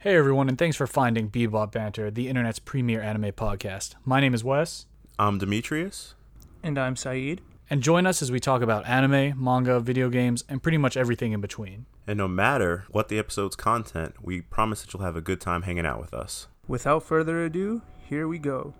Hey everyone, and thanks for finding Bebop Banter, the internet's premier anime podcast. My name is Wes, I'm Demetrius. And I'm Saeed. and join us as we talk about anime, manga, video games, and pretty much everything in between. And no matter what the episode's content, we promise that you'll have a good time hanging out with us. Without further ado, here we go.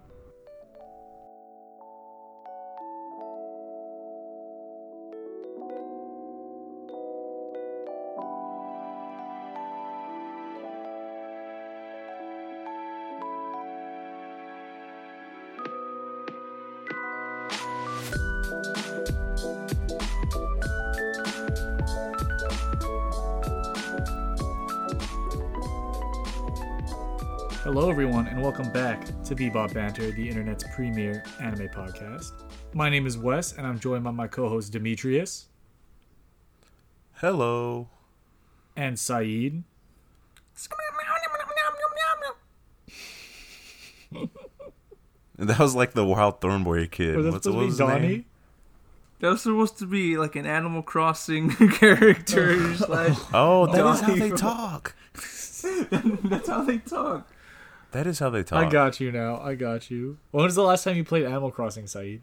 Welcome back to Bebop Banter, the internet's premier anime podcast. My name is Wes, and I'm joined by my co-host Demetrius Hello. and Saeed. That was like the Wild Thornberry kid. Was that What's supposed what to was be his Donnie? name? That was supposed to be like an Animal Crossing character. slash, Oh, that is how they from- talk. that's how they talk. That is how they talk. I got you now. I got you. When was the last time you played Animal Crossing, Saeed?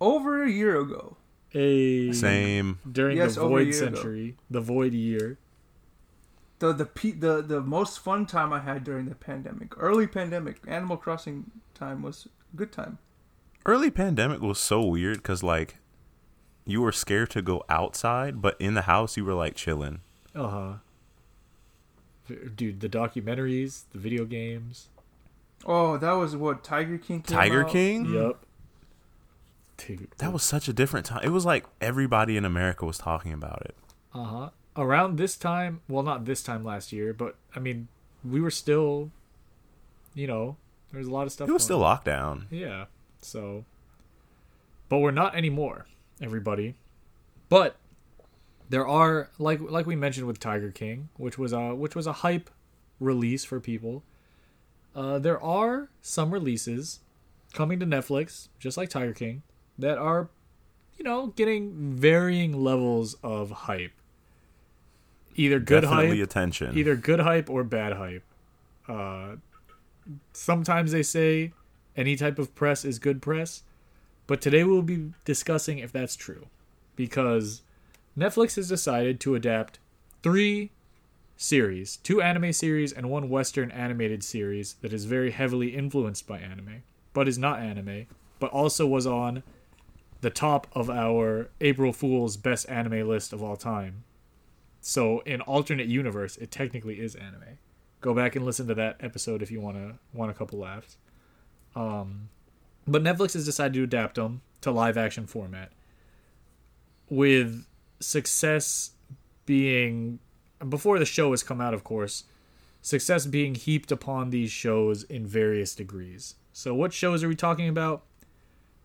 Over a year ago. A Same. during Yes, the Void year ago. Century, the Void year. The the pe- the the most fun time I had during the pandemic, early pandemic, Animal Crossing time was a good time. Early pandemic was so weird because like you were scared to go outside, but in the house you were like chilling. Uh huh. Dude, the documentaries, the video games. Oh, that was what Tiger King. Came Tiger out? King. Yep. Dude. That was such a different time. It was like everybody in America was talking about it. Uh huh. Around this time, well, not this time last year, but I mean, we were still, you know, there was a lot of stuff. It was still locked down. Yeah. So, but we're not anymore, everybody. But there are like like we mentioned with Tiger King, which was a which was a hype release for people. Uh, there are some releases coming to Netflix, just like Tiger King, that are, you know, getting varying levels of hype. Either good Definitely hype, attention. either good hype or bad hype. Uh, sometimes they say any type of press is good press, but today we'll be discussing if that's true, because Netflix has decided to adapt three series, two anime series and one Western animated series that is very heavily influenced by anime, but is not anime, but also was on the top of our April Fool's best anime list of all time. So in alternate universe, it technically is anime. Go back and listen to that episode if you want to want a couple laughs. Um, but Netflix has decided to adapt them to live action format, with success being before the show has come out, of course, success being heaped upon these shows in various degrees. So, what shows are we talking about?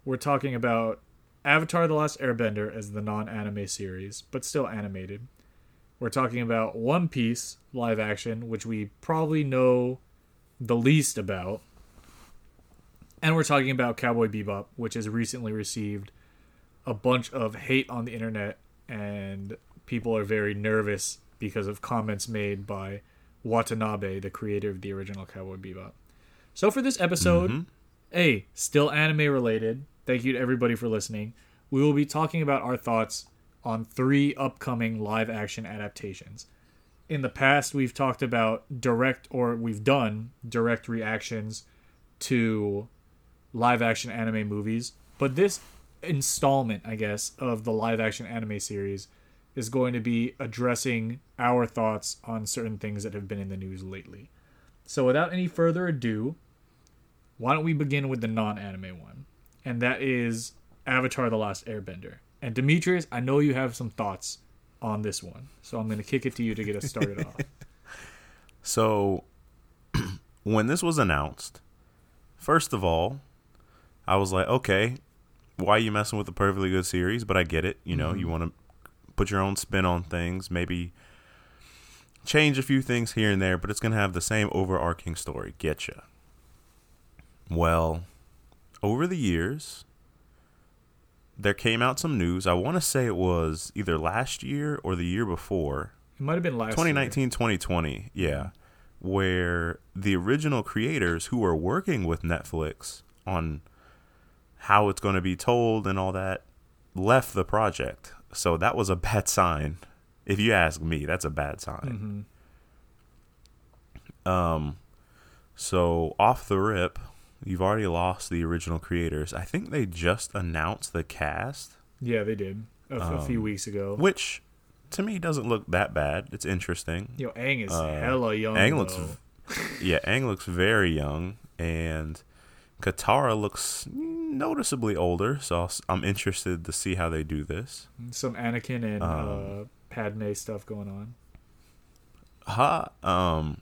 We're talking about Avatar: The Last Airbender as the non-anime series, but still animated. We're talking about One Piece live action, which we probably know the least about. And we're talking about Cowboy Bebop, which has recently received a bunch of hate on the internet, and people are very nervous because of comments made by Watanabe, the creator of the original Cowboy Bebop. So for this episode, Mhm. A, still anime related. Thank you to everybody for listening. We will be talking about our thoughts on three upcoming live action adaptations. In the past, we've talked about direct, or we've done direct reactions to live action anime movies, but this installment, I guess, of the live action anime series is going to be addressing our thoughts on certain things that have been in the news lately. So, without any further ado, why don't we begin with the non anime one? And that is Avatar The Last Airbender. And Demetrius, I know you have some thoughts on this one. So I'm going to kick it to you to get us started off. So, when this was announced, first of all, I was like, okay, why are you messing with a perfectly good series? But I get it. You know, you mm-hmm. want to put your own spin on things, maybe change a few things here and there, but it's going to have the same overarching story. Getcha. Well, over the years, there came out some news. I want to say it was either last year or the year before It might have been last 2019 2020 yeah where the original creators who were working with netflix on how it's going to be told and all that left the project. So that was a bad sign if you ask me. That's a bad sign. Hmm um so off the rip you've already lost the original creators. I think they just announced the cast. Yeah, they did a, a few Um, weeks ago. which to me doesn't look that bad. It's interesting. Yo, Aang is uh, hella young. Aang looks yeah, Aang looks very young, and Katara looks noticeably older. So s- I'm interested to see how they do this. some Anakin and Um, uh, Padme stuff going on. Ha, um,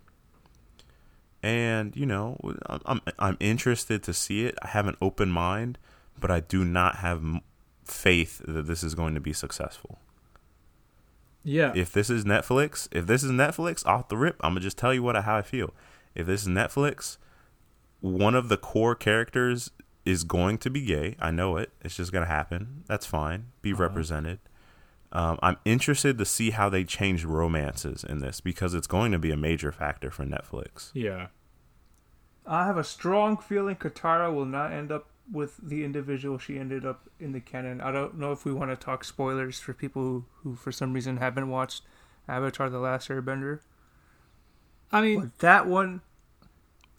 and you know, I'm I'm, I'm interested to see it. I have an open mind, but I do not have faith that this is going to be successful. Yeah, if this is Netflix, if this is Netflix off the rip, I'm gonna just tell you what how I feel. If this is Netflix, one of the core characters is going to be gay. I know it. It's just gonna happen. That's fine. Be Uh-huh. represented. Um, I'm interested to see how they change romances in this because it's going to be a major factor for Netflix. yeah. I have a strong feeling Katara will not end up with the individual she ended up in the canon. I don't know if we want to talk spoilers for people who, who for some reason haven't watched Avatar: The Last Airbender. I mean, But that one,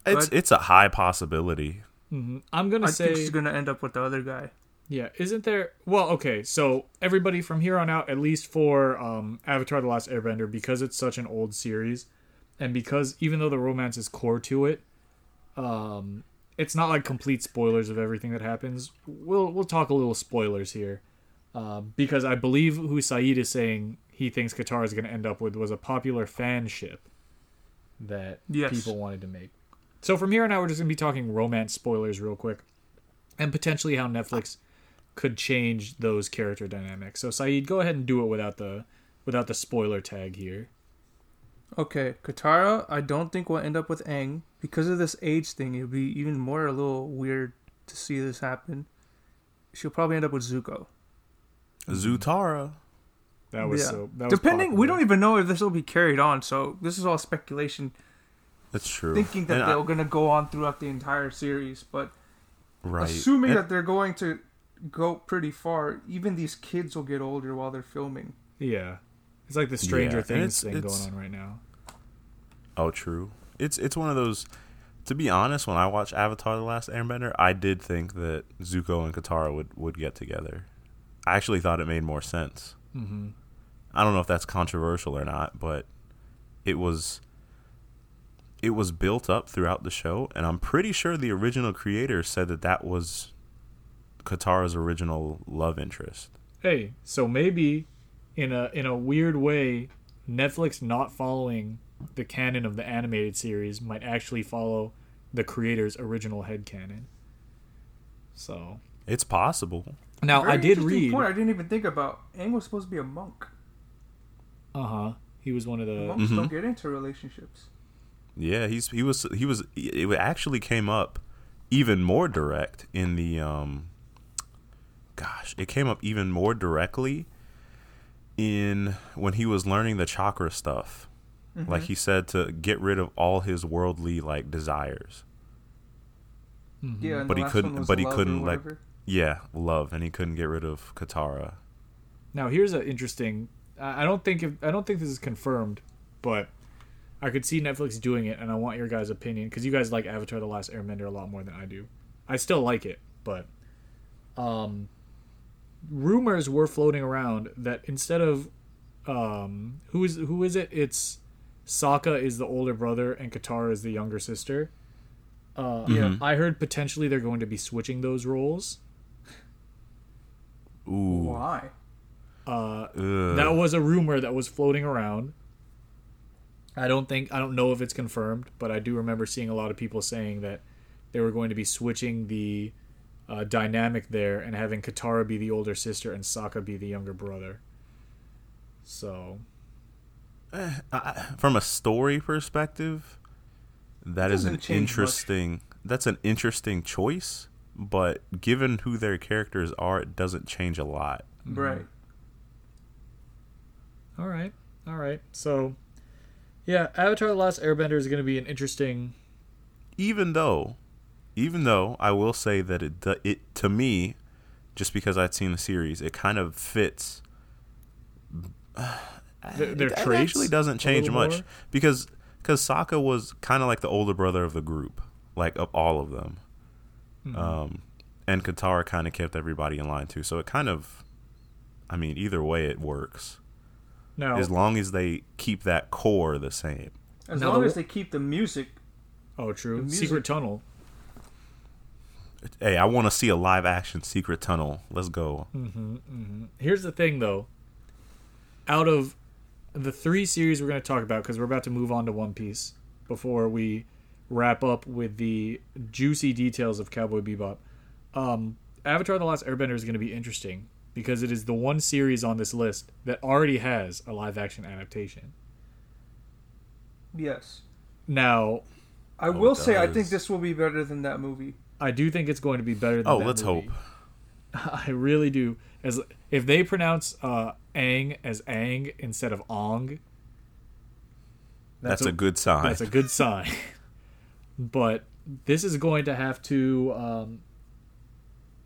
It's But- it's a high possibility. mhm. I'm gonna I say think she's gonna end up with the other guy. Yeah, isn't there? Well, okay, so everybody from here on out, at least for um, Avatar: The Last Airbender, because it's such an old series, and because even though the romance is core to it, um, it's not like complete spoilers of everything that happens. We'll we'll talk a little spoilers here, um, because I believe who Saeed is saying he thinks Katara is going to end up with was a popular fan ship that Yes. people wanted to make. So from here on out, we're just going to be talking romance spoilers real quick, and potentially how Netflix could change those character dynamics. So Saeed, go ahead and do it without the without the spoiler tag here. Okay, Katara, I don't think we'll end up with Aang because of this age thing. It'd be even more a little weird to see this happen. She'll probably end up with Zuko. Zutara. That was Yeah. so. That was Depending, we don't even know if this will be carried on. So this is all speculation, That's true. thinking that And they're going to go on throughout the entire series. But right. assuming And- that they're going to go pretty far, even these kids will get older while they're filming. Yeah, it's like the Stranger Yeah, Things it's- thing it's- going on right now. Oh, true. It's it's one of those. To be honest, when I watched Avatar: The Last Airbender, I did think that Zuko and Katara would would get together. I actually thought it made more sense. hmm I don't know if that's controversial or not, but it was. It was built up throughout the show, and I'm pretty sure the original creator said that that was Katara's original love interest. Hey, so maybe in a in a weird way, Netflix not following the canon of the animated series might actually follow the creator's original head canon. So It's possible. now Very I did read. Point I didn't even think about. Aang was supposed to be a monk. Uh huh. He was one of the. Monks Mhm. don't get into relationships. Yeah, he's he was he was it actually came up even more direct in the um gosh, it came up even more directly in when he was learning the chakra stuff. Mm-hmm. Like he said to get rid of all his worldly like desires. Mhm. Yeah, and But the he last couldn't- one was but he couldn't, like. Yeah, love and he couldn't get rid of Katara. Now here's an interesting. I I don't think if, I don't think this is confirmed, but I could see Netflix doing it, and I want your guys' opinion because you guys like Avatar: The Last Airbender a lot more than I do. I still like it, but um, rumors were floating around that instead of um, who is who is it? It's Sokka is the older brother and Katara is the younger sister. Uh, Yeah. I heard potentially they're going to be switching those roles. Ooh. Why? Uh, that was a rumor that was floating around. I don't think I don't know if it's confirmed, but I do remember seeing a lot of people saying that they were going to be switching the uh, dynamic there and having Katara be the older sister and Sokka be the younger brother. So I- from a story perspective, that is an Doesn't much. interesting. That's an interesting choice, but given who their characters are, it doesn't change a lot. Mm-hmm. Right. all right, All right. So, yeah, Avatar: The Last Airbender is going to be an interesting. Even though, even though I will say that it it to me, just because I'd seen the series, it kind of fits. Their, their it, actually doesn't change much more? because because Sokka was kind of like the older brother of the group, like of all of them. Mhm. Um, and Katara kind of kept everybody in line too. So it kind of, I mean, either way it works now, as long as they keep that core the same. As Now long the- as they keep the music. oh, true. music- Secret Tunnel. Hey, I want to see a live action Secret Tunnel. Let's go. Mm-hmm, mm-hmm. Here's the thing, though. Out of the three series we're going to talk about, because we're about to move on to One Piece before we wrap up with the juicy details of Cowboy Bebop, um, Avatar: The Last Airbender is going to be interesting because it is the one series on this list that already has a live-action adaptation. Yes. Now, I Oh, will it say I think this will be better than that movie. I do think it's going to be better. than that movie. Oh, let's movie. hope. I really do. As if they pronounce uh, Aang as Ang instead of Ong, That's, a, good sign. that's a good sign. but this is going to have to. Um,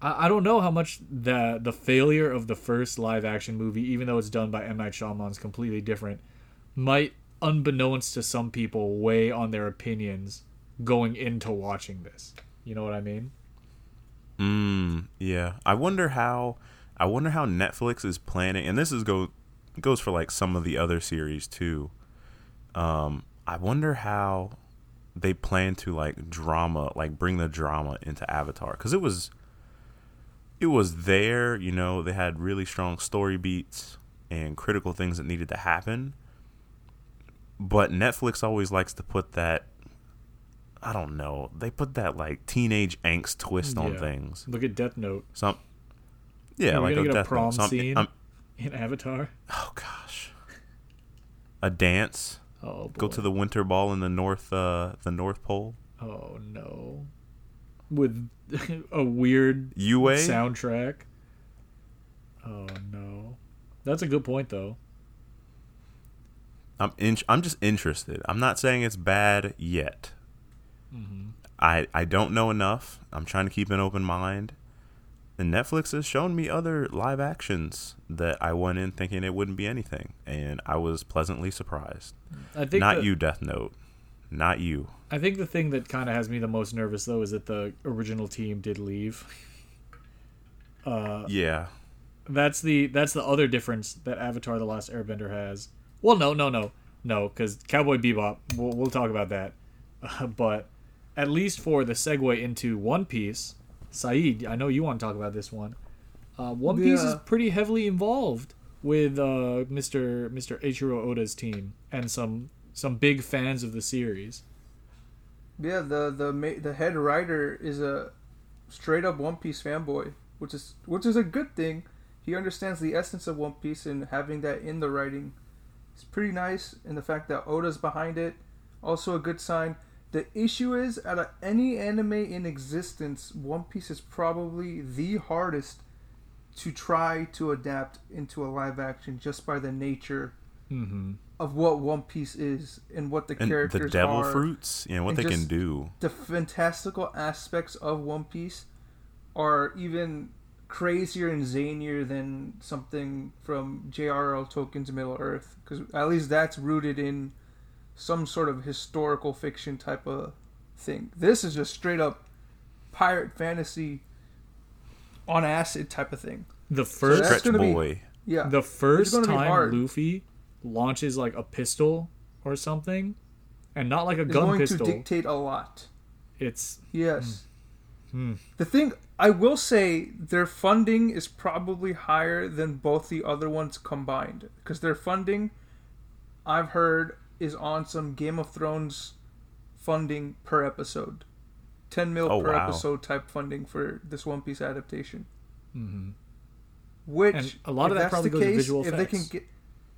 I, I don't know how much the the failure of the first live action movie, even though it's done by M Night Shyamalan, is completely different, might, unbeknownst to some people, weigh on their opinions going into watching this. You know what I mean? Mm, yeah. I wonder how. I wonder how Netflix is planning, and this is go goes for like some of the other series too. Um, I wonder how they plan to like drama, like bring the drama into Avatar, because it was, it was there. You know, they had really strong story beats and critical things that needed to happen. But Netflix always likes to put that. I don't know. They put that like teenage angst twist on things. Look at Death Note Some, yeah, like a get a prom note. Scene? um, in Avatar. oh gosh, a dance. Oh, boy. Go to the winter ball in the north, uh, the North Pole. Oh no, with a weird UA. soundtrack. Oh no, that's a good point though. I'm in, I'm just interested. I'm not saying it's bad yet. hmm I I don't know enough. I'm trying to keep an open mind. And Netflix has shown me other live actions that I went in thinking it wouldn't be anything, and I was pleasantly surprised. I think Not you, Death Note. Not you. I think the thing that kind of has me the most nervous though is that the original team did leave. Uh, Yeah. that's the that's the other difference that Avatar: The Last Airbender has. Well, no, no, no, no, because Cowboy Bebop. We'll, we'll talk about that. Uh, but at least for the segue into One Piece, Saeed, I know you want to talk about this one. Uh, one Piece is pretty heavily involved with uh, Mr. Mr. Eiichiro Oda's team and some some big fans of the series. Yeah, the the the head writer is a straight up One Piece fanboy, which is which is a good thing. He understands the essence of One Piece and having that in the writing is pretty nice. And the fact that Oda's behind it, also a good sign. The issue is, out of any anime in existence, One Piece is probably the hardest to try to adapt into a live action just by the nature Mm-hmm. Of what One Piece is and what the And characters are. the devil are fruits, you know, what they can do. the fantastical aspects of One Piece are even crazier and zanier than something from J.R.R. Tolkien's Middle Earth, because at least that's rooted in some sort of historical fiction type of thing. This is just straight up pirate fantasy on acid type of thing. The first that's Stretch gonna be- boy. Yeah, the first time hard. Luffy launches like a pistol or something, and not like a it's gun going pistol. to dictate a lot. it's Yes. Hmm. The thing I will say, their funding is probably higher than both the other ones combined because their funding, I've heard, is on some Game of Thrones funding per episode, ten mil Oh, per wow. episode type funding for this One Piece adaptation. mhm. Which And a lot of that that's probably the goes to case, visual if they can effects. get,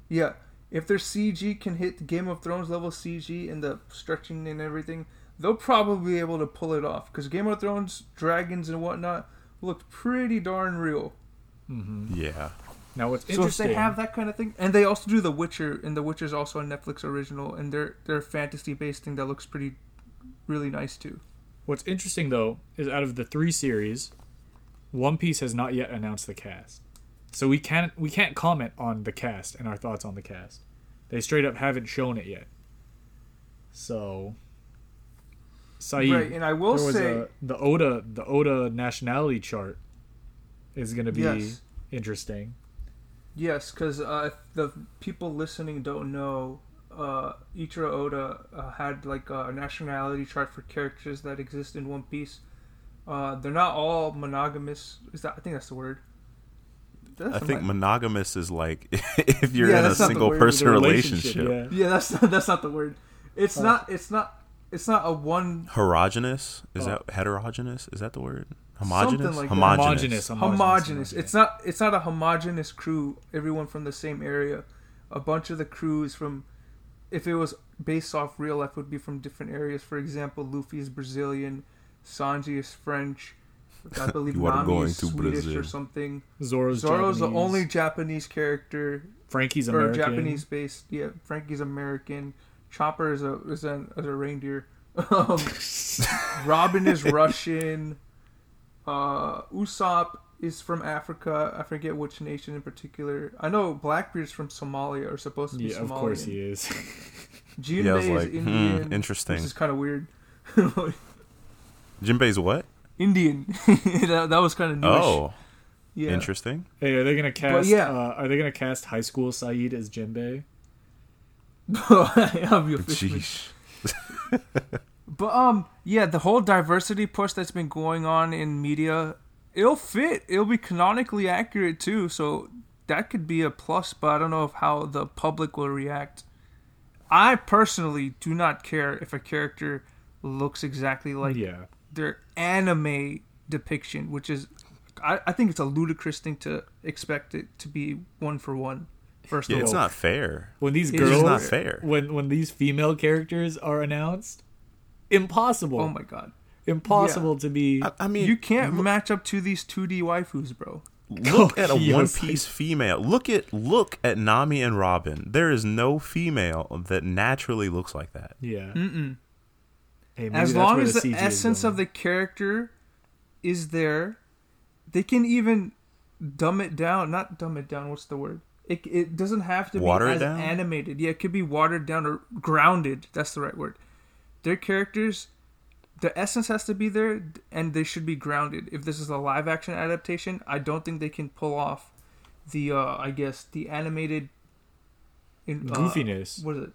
yeah, if their CG can hit Game of Thrones level CG and the stretching and everything, they'll probably be able to pull it off. Because Game of Thrones dragons and whatnot looked pretty darn real. Mm-hmm. Yeah. Now what's So interesting? they have that kind of thing, and they also do The Witcher, and The Witcher's also a Netflix original, and their their fantasy based thing that looks pretty really nice too. What's interesting though is out of the three series, One Piece has not yet announced the cast, so we can't we can't comment on the cast and our thoughts on the cast. They straight up haven't shown it yet. So, Saeed, right, and I will there was say, a, the Oda the Oda nationality chart is going to be Yes. interesting. Yes, because uh, if the people listening don't know, uh, Eiichiro Oda uh, had like a nationality chart for characters that exist in One Piece. Uh, they're not all monogamous. Is that? I think that's the word. That's I think mi- monogamous is like if you're Yeah, in a that's not the single person The relationship. yeah. yeah, that's that's not the word. It's Oh. not. It's not. It's not a one Heterogeneous is Oh. that heterogeneous? Is that the word? Homogeneous. like that. Homogeneous, homogeneous. homogenous. It's not. It's not a homogenous crew. Everyone from the same area. A bunch of the crews from, if it was based off real life, would be from different areas. For example, Luffy is Brazilian, Sanji is French. I believe You are Nami going is to Swedish Brazil. or something. Zoro's, Zoro's the only Japanese character Franky's American. or Japanese based. Yeah, Franky's American. Chopper is a is a, is a reindeer. Um, Robin is Russian. Uh, Usopp is from Africa. I forget which nation in particular. I know Blackbeard's from Somalia or supposed to be Yeah, Somalian. of course he is. Jinbei Yeah, I was is like, hmm, Indian. interesting. Which is kind of weird. Jinbei's what? Indian. that, that was kind of newish. Oh, yeah. interesting. Hey, are they gonna cast? yeah. uh, are they gonna cast High School Saeed as Jinbei? I'll be officially Jeez. But um, yeah, the whole diversity push that's been going on in media, it'll fit. It'll be canonically accurate too. So that could be a plus. But I don't know if how the public will react. I personally do not care if a character looks exactly like yeah, their anime depiction, which is, I, I think it's a ludicrous thing to expect it to be one for one. First Yeah, of all, it's not fair. when these girls, It's not fair. when when these female characters are announced, impossible, oh my god, impossible to be. I, I mean, you can't match up to these two D waifus, bro. look at a Yes. one piece female. Look at look at Nami and Robin. There is no female that naturally looks like that. yeah, Mm-mm. Hey, as long as the, is essence of the character is there, they can even dumb it down. Not dumb it down. What's the word? It, it doesn't have to Water be as down? animated. Yeah, it could be watered down or grounded. That's the right word. Their characters, the essence has to be there, and they should be grounded. If this is a live action adaptation, I don't think they can pull off the, uh, I guess, the animated in, uh, goofiness. what is it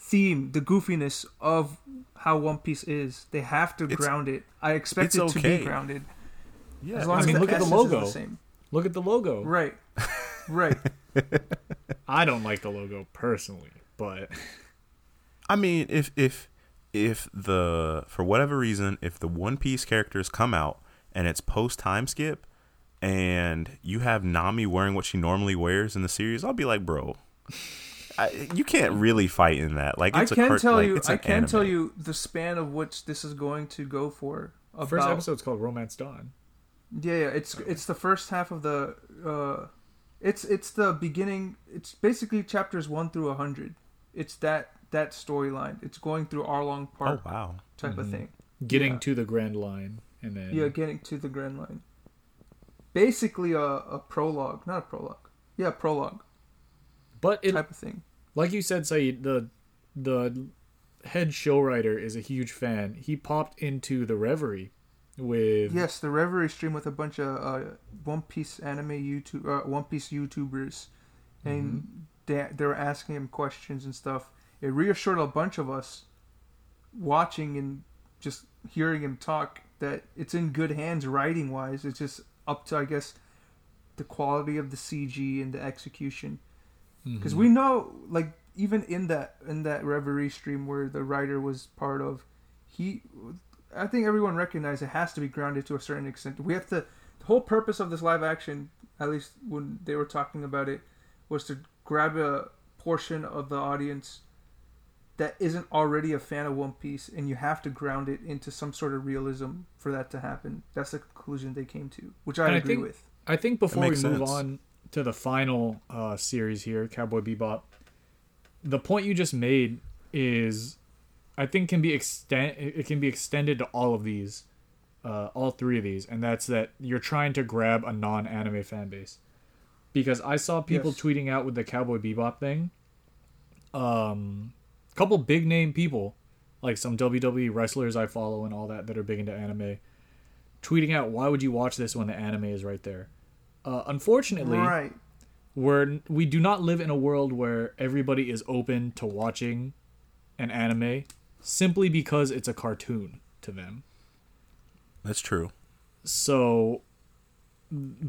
theme the goofiness of how one piece is they have to It's- ground it i expect it's it to be grounded Yeah, as long I as mean, the look at the essence is logo. same. Look at the logo. right right I don't like the logo personally, but I mean, if if if the for whatever reason, if the One Piece characters come out and it's post time skip, and you have Nami wearing what she normally wears in the series, I'll be like, bro, I, you can't really fight in that. Like, i it's a can cart- tell like, you it's i an can tell you the span of which this is going to go for about, first episode's called Romance Dawn. yeah, yeah it's it's the first half of the uh it's it's the beginning it's basically chapters 1 through 100 it's that that storyline it's going through Arlong Park. Oh Park wow, type of Mhm. thing Getting Yeah. to the Grand Line, and then Yeah, getting to the Grand Line. Basically, a, a prologue, not a prologue. Yeah, prologue but it type of thing. Like you said, Saeed, the the head show writer is a huge fan. He popped into the Reverie with Yes, the Reverie stream with a bunch of uh, One Piece anime YouTube, uh, One Piece YouTubers, and they they were asking him questions and stuff. It reassured a bunch of us watching and just hearing him talk that it's in good hands writing wise. It's just up to I guess the quality of the CG and the execution. Because mm-hmm. we know like even in that in that reverie stream where the writer was part of he i think everyone recognized it has to be grounded to a certain extent. We have to the whole purpose of this live action at least when they were talking about it was to grab a portion of the audience that isn't already a fan of one piece and you have to ground it into some sort of realism for that to happen. That's the conclusion they came to which i And I agree think- with. I think before we makes move on to the final uh, series here, Cowboy Bebop, the point you just made is, I think, can be extend it can be extended to all of these, uh, all three of these, and that's that you're trying to grab a non-anime fan base, because I saw people Yes. tweeting out with the Cowboy Bebop thing. Um, a couple big name people, like some WWE wrestlers I follow and all that that are big into anime, tweeting out, "Why would you watch this when the anime is right there?" Uh, unfortunately, Right. we're we do not live in a world where everybody is open to watching an anime simply because it's a cartoon to them. That's true. So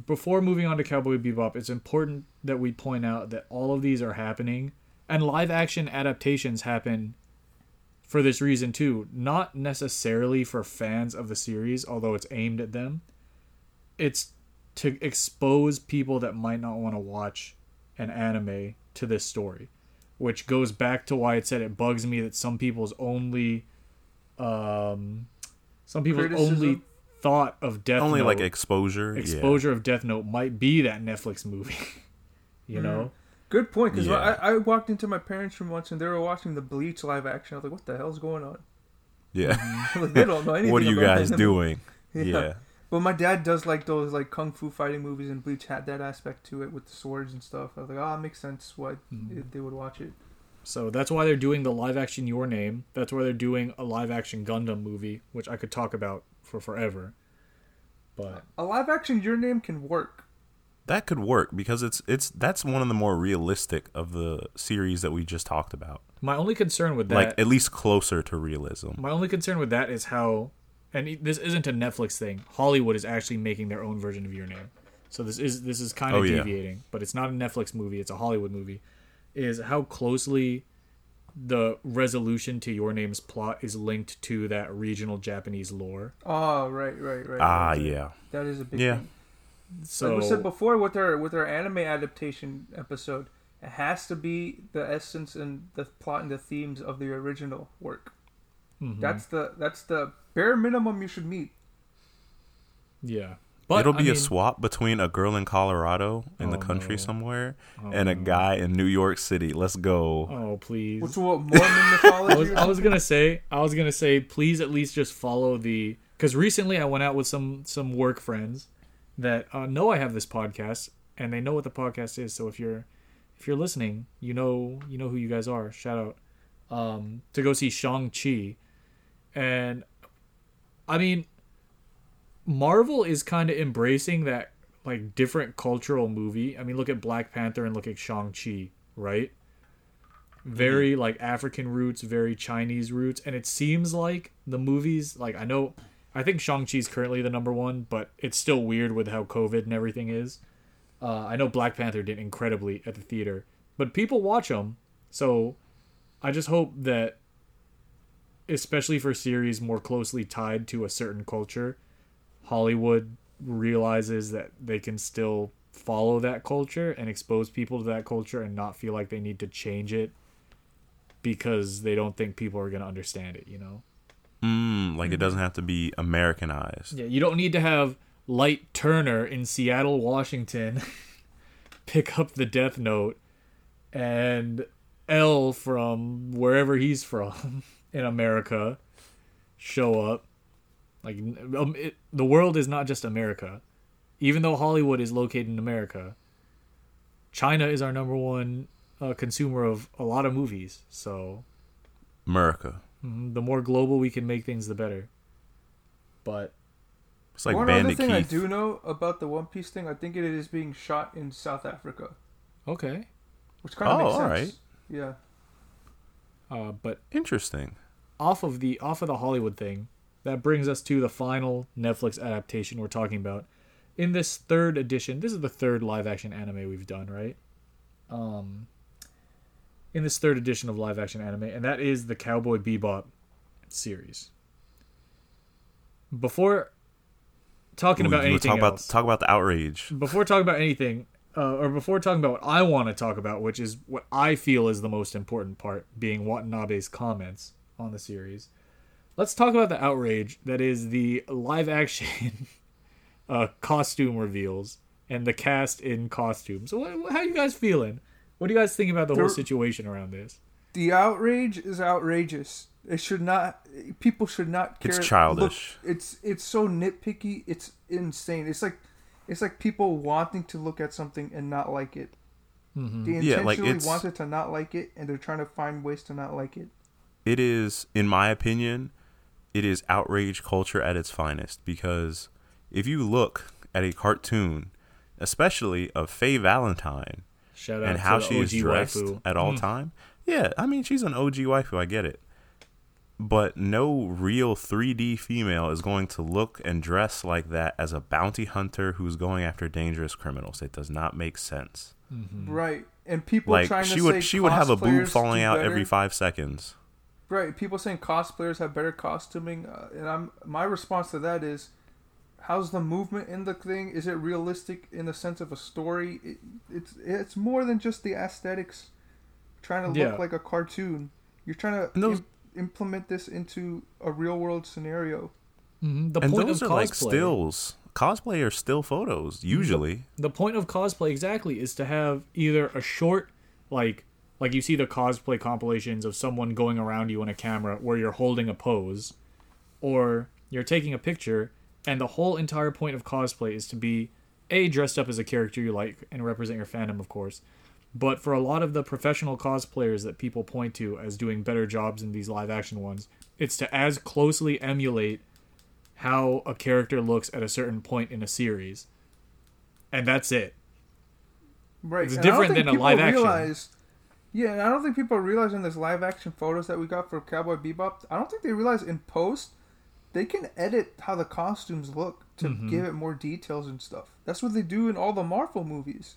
before moving on to Cowboy Bebop, it's important that we point out that all of these are happening and live action adaptations happen for this reason too, not necessarily for fans of the series, although it's aimed at them. It's to expose people that might not want to watch an anime to this story, which goes back to why it said it bugs me that some people's only um some people's only thought of Death Only Note, like exposure. exposure of Death Note might be that Netflix movie. you Mm. know? Good point. Because Yeah. I, I walked into my parents' room once and they were watching the Bleach live action. I was like, "What the hell's going on?" Yeah. yeah. like, they don't know anything. what are you about guys anime. doing? Yeah. yeah. But my dad does like those like kung fu fighting movies, and Bleach had that aspect to it with the swords and stuff. I was like, "Ah, it makes sense why Mhm. they would watch it." So that's why they're doing the live action Your Name. That's why they're doing a live action Gundam movie, which I could talk about for forever. But A live action Your Name can work. That could work because it's it's that's one of the more realistic of the series that we just talked about. my only concern with that like at least closer to realism. My only concern with that is how, and this isn't a Netflix thing. Hollywood is actually making their own version of Your Name, so this is this is kind of Oh, yeah. deviating, but it's not a Netflix movie. It's a Hollywood movie. Is how closely the resolution to Your Name's plot is linked to that regional Japanese lore. Oh, right, right, right. Ah, right. yeah. That is a big Yeah. thing. So like we said before with our with our anime adaptation episode, it has to be the essence and the plot and the themes of the original work. Mhm, That's the that's the bare minimum you should meet. yeah, but It'll I be mean, a swap between a girl in Colorado in the Oh, country no. somewhere oh, and a guy in New York City. Let's go. Oh please! Which what Mormon mythology? I was, I was gonna say I was gonna say please at least just follow the because recently I went out with some some work friends that uh, know I have this podcast and they know what the podcast is. So if you're if you're listening, you know you know who you guys are. Shout out um, to go see Shang Chi, and I mean Marvel is kind of embracing that like different cultural movie. I mean, look at Black Panther and look at Shang Chi, right? Very like African roots, very Chinese roots, and it seems like the movies. Like I know, I think Shang Chi is currently the number one, but it's still weird with how COVID and everything is. Uh, I know Black Panther did incredibly at the theater, but people watch them, so I just hope that, especially for series more closely tied to a certain culture, Hollywood realizes that they can still follow that culture and expose people to that culture and not feel like they need to change it because they don't think people are going to understand it, you know? Mm, like it doesn't have to be Americanized. Yeah, you don't need to have Light Turner in Seattle, Washington pick up the Death Note and L from wherever he's from in America show up. Like um, it, the world is not just America. Even though Hollywood is located in America, China is our number one uh, consumer of a lot of movies. So America. mhm, the more global we can make things, the better. But It's like One other Bandit thing I do know about the One Piece thing, I think it is being shot in South Africa, okay, which kind of Oh, makes sense. alright. Yeah. uh, but Interesting. Off of the off of the Hollywood thing, that brings us to the final Netflix adaptation we're talking about. In this third edition, this is the third live action anime we've done, right? Um in this third edition of live action anime, and that is the Cowboy Bebop series. Before talking Ooh, about anything talk about else, talk about the outrage. before talking about anything, uh, or before talking about what I want to talk about, which is what I feel is the most important part, being Watanabe's comments on the series, let's talk about the outrage that is the live action uh, costume reveals and the cast in costume. So what, how you guys feeling? What do you guys think about the whole situation around this? The outrage is outrageous. It should not. People should not care. It's Look, childish. it's it's so nitpicky. It's insane. It's like it's like people wanting to look at something and not like it. They intentionally Yeah, like, wanted to not like it, and they're trying to find ways to not like it. It is, in my opinion, it is outrage culture at its finest because if you look at a cartoon, especially of Faye Valentine Shout out and how she is dressed waifu. at all time, yeah, I mean she's an OG waifu, I get it. But no real 3D female is going to look and dress like that as a bounty hunter who's going after dangerous criminals. It does not make sense. Right, and people Like trying she to would say she would have a boob falling out better. every 5 seconds. Right, people saying cosplayers have better costuming, uh, and I'm my response to that is, how's the movement in the thing? Is it realistic in the sense of a story? It, it's it's more than just the aesthetics. Trying to look Yeah. like a cartoon, you're trying to those- im- implement this into a real world scenario. Mhm. The and point those of are cosplay, like stills. Cosplay are still photos usually. the point of cosplay exactly is to have either a short like like you see the cosplay compilations of someone going around you in a camera where you're holding a pose or you're taking a picture and the whole entire point of cosplay is to be a dressed up as a character you like and represent your fandom of course but for a lot of the professional cosplayers that people point to as doing better jobs in these live action ones it's to as closely emulate how a character looks at a certain point in a series and that's it Right, It's and different than a live action. Realize, yeah, and I don't think people realize in this live action photos that we got for Cowboy Bebop. I don't think they realize in post they can edit how the costumes look to Mm-hmm. give it more details and stuff. That's what they do in all the Marvel movies.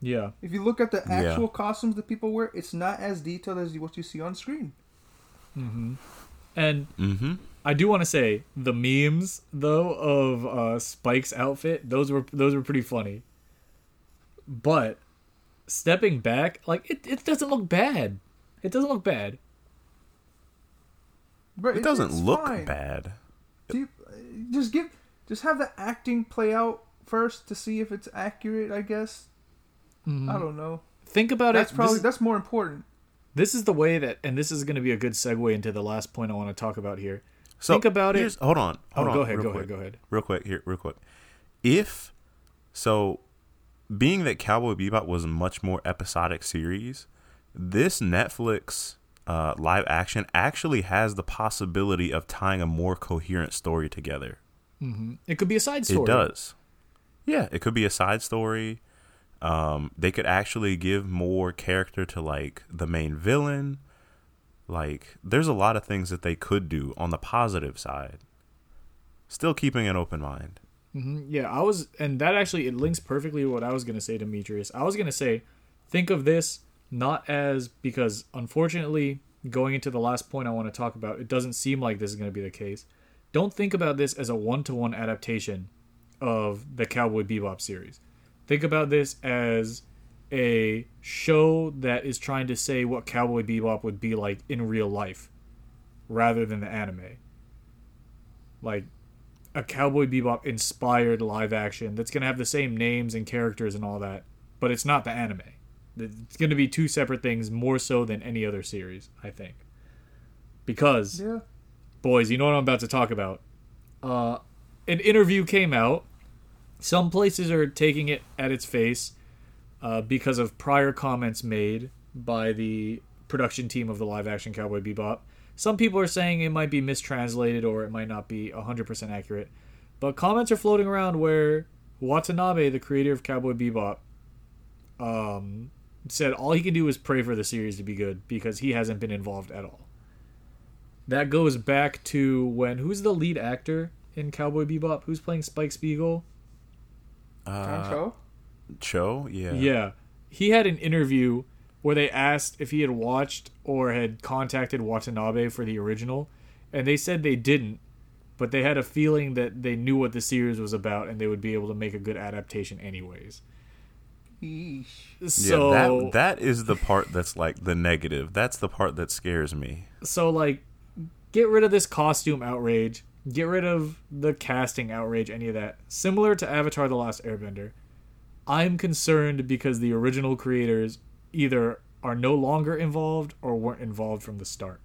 yeah If you look at the Yeah. actual costumes that people wear, it's not as detailed as what you see on screen. and Mm-hmm. I do want to say the memes though of uh, Spike's outfit; those were those were pretty funny. But stepping back, like it, it doesn't look bad. It doesn't look bad. But It it's- doesn't look fine. bad. Do you- just give, just have the acting play out first to see if it's accurate. I guess. Mm-hmm. I don't know. Think about That's it. probably this, that's more important. this is the way that, and this is going to be a good segue into the last point I want to talk about here. So Think about it. Hold on. Oh, Hold on. go ahead, go quick. ahead, go ahead. Real quick here, real quick. If so, being that Cowboy Bebop was a much more episodic series, this Netflix uh, live action actually has the possibility of tying a more coherent story together. It could be a side story. It does. Yeah, it could be a side story. Um, they could actually give more character to like the main villain. Like, there's a lot of things that they could do on the positive side. Still keeping an open mind. Hmm Yeah, I was, and that actually it links perfectly what I was gonna say, Demetrius. I was gonna say, think of this not as because unfortunately, going into the last point I want to talk about, it doesn't seem like this is gonna be the case. Don't think about this as a one-to-one adaptation of the Cowboy Bebop series. Think about this as a show that is trying to say what Cowboy Bebop would be like in real life, rather than the anime. Like a Cowboy Bebop inspired live action that's going to have the same names and characters and all that, but it's not the anime. It's going to be two separate things more so than any other series, I think. Because, Yeah. boys, you know what I'm about to talk about. Uh, an interview came out. Some places are taking it at its face uh, because of prior comments made by the production team of the live action Cowboy Bebop. Some people are saying it might be mistranslated or it might not be 100% accurate. But comments are floating around where Watanabe, the creator of Cowboy Bebop, um, said all he can do is pray for the series to be good because he hasn't been involved at all. That goes back to when who's the lead actor in Cowboy Bebop? Who's playing Spike Spiegel? John Uh, Cho? Cho, yeah. Yeah. He had an interview where they asked if he had watched or had contacted Watanabe for the original, and they said they didn't, but they had a feeling that they knew what the series was about and they would be able to make a good adaptation anyways. Yeesh. So yeah, that that is the part that's like the negative. That's the part that scares me. so like get rid of this costume outrage, get rid of the casting outrage, any of that. Similar to Avatar the Last Airbender. I'm concerned because the original creators either are no longer involved or weren't involved from the start.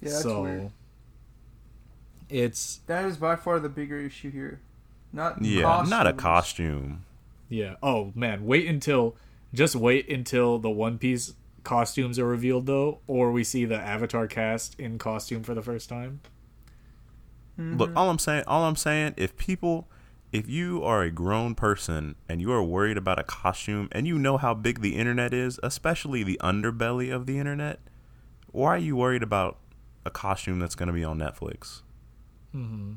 Yeah, that's so weird. it's That is by far the bigger issue here. Not Yeah, not a costume. yeah. Oh man, wait until just wait until the One Piece costumes are revealed though, or we see the Avatar cast in costume for the first time. Look, mm-hmm. all I'm saying, all I'm saying, if people, if you are a grown person and you are worried about a costume and you know how big the internet is, especially the underbelly of the internet, why are you worried about a costume that's going to be on Netflix? Mm-hmm.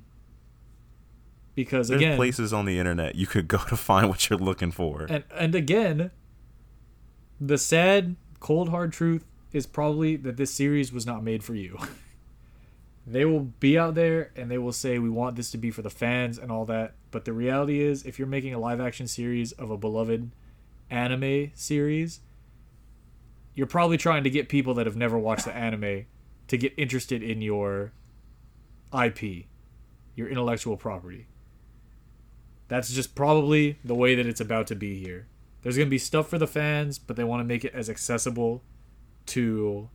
Because There's again, places on the internet you could go to find what you're looking for. and and again, the sad, cold hard truth is probably that this series was not made for you. they will be out there and they will say we want this to be for the fans and all that, but the reality is if you're making a live action series of a beloved anime series, you're probably trying to get people that have never watched the anime to get interested in your IP, your intellectual property. That's just probably the way that it's about to be here. There's going to be stuff for the fans, but they want to make it as accessible to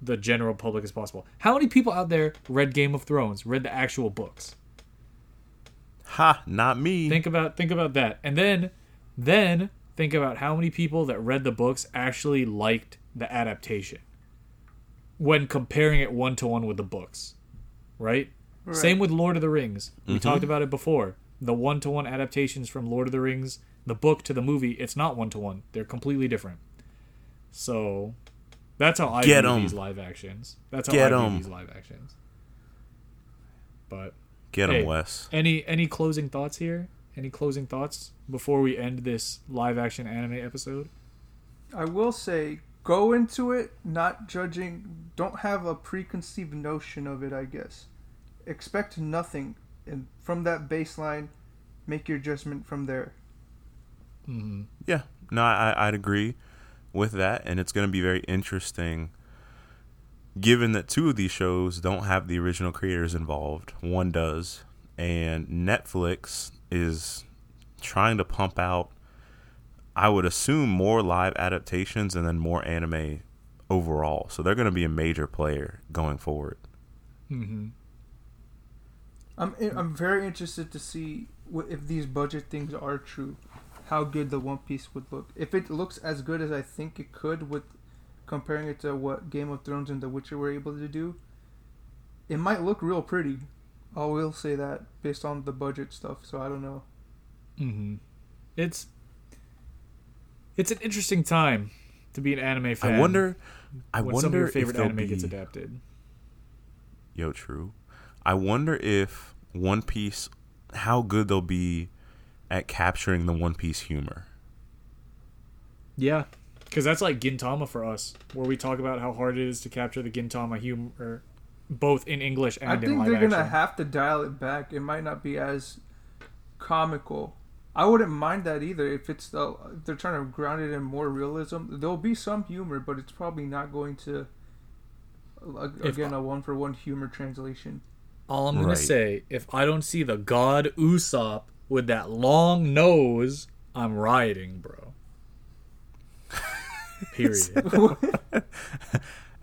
the general public as possible. How many people out there read Game of Thrones, read the actual books? ha, not me. Think about think about that. And then then think about how many people that read the books actually liked the adaptation when comparing it one to one with the books. Right? Right. Same with Lord of the Rings. We mm-hmm. talked about it before. The one to one adaptations from Lord of the Rings, the book to the movie, it's not one to one. They're completely different. So that's how I Get view 'em. these live actions. That's how Get I view 'em. these live actions. But Get him, Hey. Wes. any any closing thoughts here? Any closing thoughts before we end this live action anime episode? I will say, go into it not judging. Don't have a preconceived notion of it. I guess. Expect nothing, and from that baseline, make your judgment from there. Mm-hmm. Yeah, no, I, I'd agree with that, and it's going to be very interesting. Given that two of these shows don't have the original creators involved, one does, and Netflix is trying to pump out, I would assume, more live adaptations and then more anime overall. So they're going to be a major player going forward. Mm-hmm. I'm I'm very interested to see wh- if these budget things are true, how good the One Piece would look. If it looks as good as I think it could, with comparing it to what Game of Thrones and The Witcher were able to do, it might look real pretty. I will say that based on the budget stuff. So I don't know. Mm-hmm. It's it's an interesting time to be an anime fan. I wonder. I when wonder some of your if favorite there'll anime be, gets adapted. Yo, true. I wonder if One Piece, how good they'll be at capturing the One Piece humor. Yeah, because that's like Gintama for us, where we talk about how hard it is to capture the Gintama humor, both in English and I in think live they're action. gonna have to dial it back. It might not be as comical. I wouldn't mind that either if it's the if they're trying to ground it in more realism. There'll be some humor, but it's probably not going to uh, If- again a one for one humor translation. All I'm gonna Right. say, if I don't see the god Usopp with that long nose, I'm rioting, bro. Period.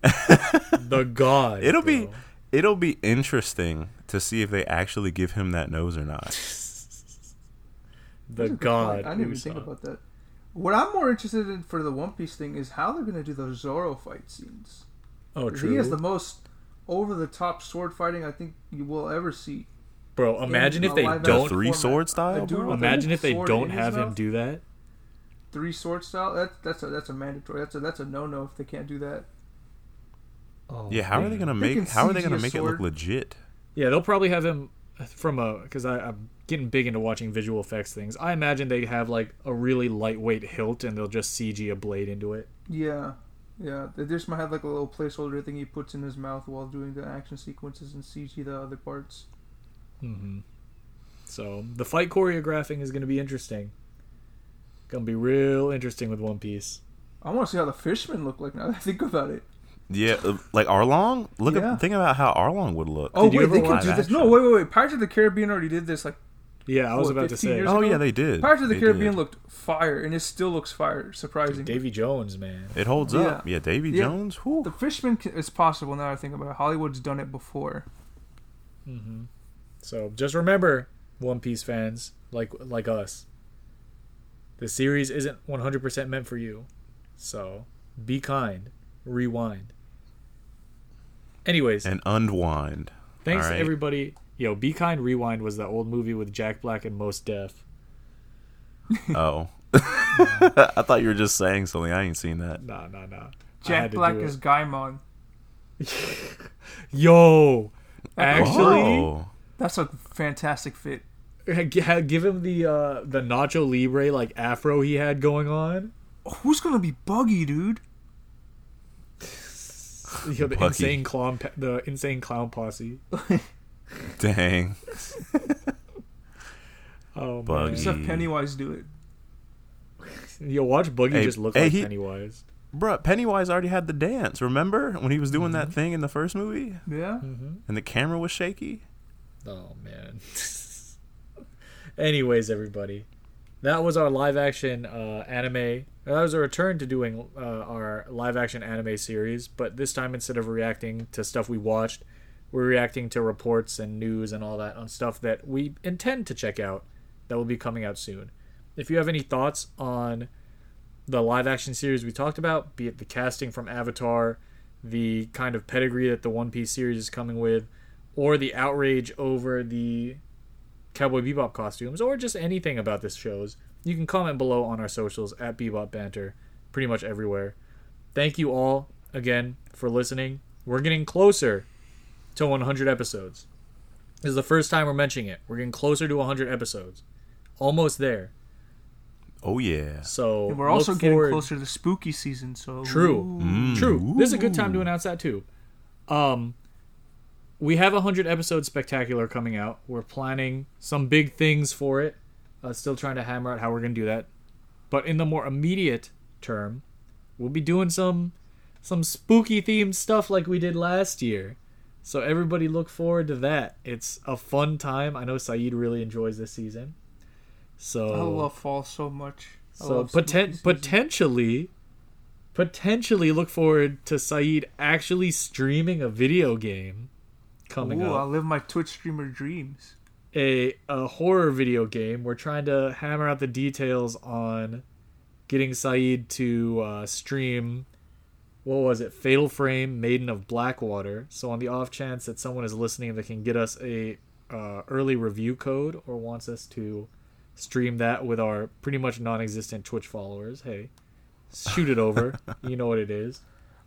the god. It'll be it'll be interesting to see if they actually give him that nose or not. the That's a good god. point. I didn't even think about that. What I'm more interested in for the One Piece thing is how they're gonna do those Zoro fight scenes. Oh, true. He has the most over the top sword fighting I think you will ever see. Bro, imagine if they don't. three format. sword style, bro? Imagine if they don't have him do that. three sword style. That's that's a that's a mandatory. That's a that's a no no if they can't do that. Oh, Yeah, how are they gonna make? can How are they gonna a make it look legit? Yeah, they'll probably have him from a because I'm getting big into watching visual effects things. I imagine they have like a really lightweight hilt and they'll just CG a blade into it. Yeah, yeah. They just might have like a little placeholder thing he puts in his mouth while doing the action sequences and CG the other parts. Hmm So the fight choreographing is going to be interesting. Going to be real interesting with One Piece. I want to see how the fishmen look like now that I think about it. Yeah, uh, like Arlong. Look Yeah. at think about how Arlong would look. Oh Did wait, they can do this. No, wait, wait, wait. Pirates of the Caribbean already did this like Yeah, I was What, about to say Oh ago? yeah, they did. Pirates of the They Caribbean did. looked fire, and it still looks fire. Surprising. Davy Jones, man. It holds Yeah. up. Yeah, Davy Yeah. Jones. Whew. The Fishman c- is possible now. that I think about it. Hollywood's done it before. hmm So just remember, One Piece fans, like like us, the series isn't 100% meant for you. So be kind. Rewind. Anyways, And unwind. thanks right. everybody. Yo, Be Kind Rewind was the old movie with Jack Black and Mos Def. Oh. I thought you were just saying something. I ain't seen that. Nah, nah, nah. Jack Black is it. is Gaimon. Yo, oh. actually, Oh. That's a fantastic fit. give him the uh, the Nacho Libre like afro he had going on. Who's gonna be Buggy, dude? You know, the Bucky. insane clown, the insane clown posse. Dang. Oh Buggy. man, Just have Pennywise do it. yo, watch Buggy Hey, just look hey, like he- Pennywise. Bruh, Pennywise already had the dance. Remember when he was doing Mm-hmm. that thing in the first movie Yeah. and the camera was shaky? Oh man. Anyways, everybody, that was our live action uh, anime. That was a return to doing uh, our live action anime series, but this time instead of reacting to stuff we watched, we're reacting to reports and news and all that on stuff that we intend to check out that will be coming out soon. If you have any thoughts on the live action series we talked about, be it the casting from Avatar, the kind of pedigree that the One Piece series is coming with, or the outrage over the Cowboy Bebop costumes, or just anything about this shows, you can comment below on our socials at Bebop Banter, pretty much everywhere. Thank you all again for listening. We're getting closer to 100 episodes. This is the first time we're mentioning it. We're getting closer to 100 episodes. Almost there. Oh yeah. So And we're also getting forward- closer to the spooky season, so True. Mm. True. This is a good time to announce that too. Um, we have a hundred episode spectacular coming out. We're planning some big things for it. Uh, still trying to hammer out how we're gonna do that. But in the more immediate term, we'll be doing some some spooky themed stuff like we did last year. So everybody look forward to that. It's a fun time. I know Saeed really enjoys this season. So I love fall so much. I so poten- potentially, potentially look forward to Saeed actually streaming a video game coming Ooh, up. I'll live my Twitch streamer dreams. A a horror video game. We're trying to hammer out the details on getting Saeed to uh, stream. What was it? Fatal Frame, Maiden of Blackwater. So on the off chance that someone is listening that can get us a uh, early review code or wants us to stream that with our pretty much non-existent Twitch followers, hey, shoot it over. you know what it is.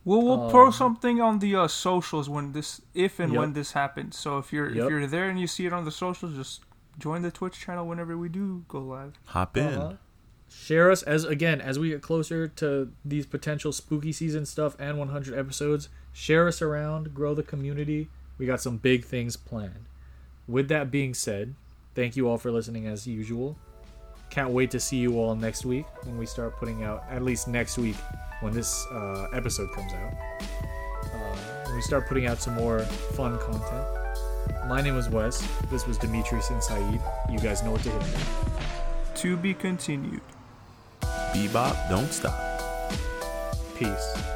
We'll we'll Um, post something on the uh, socials when this, if and Yep. when this happens. So if you're Yep. if you're there and you see it on the socials, just join the Twitch channel whenever we do go live. Hop in. Uh-huh. Share us as again as we get closer to these potential spooky season stuff and 100 episodes. Share us around, grow the community. We got some big things planned. With that being said, thank you all for listening as usual. Can't wait to see you all next week when we start putting out at least next week when this uh, episode comes out. Uh, we start putting out some more fun content. My name is Wes. This was Demetrius and Saeed. You guys know what to hit. me. To be continued. Bebop, don't stop. Peace.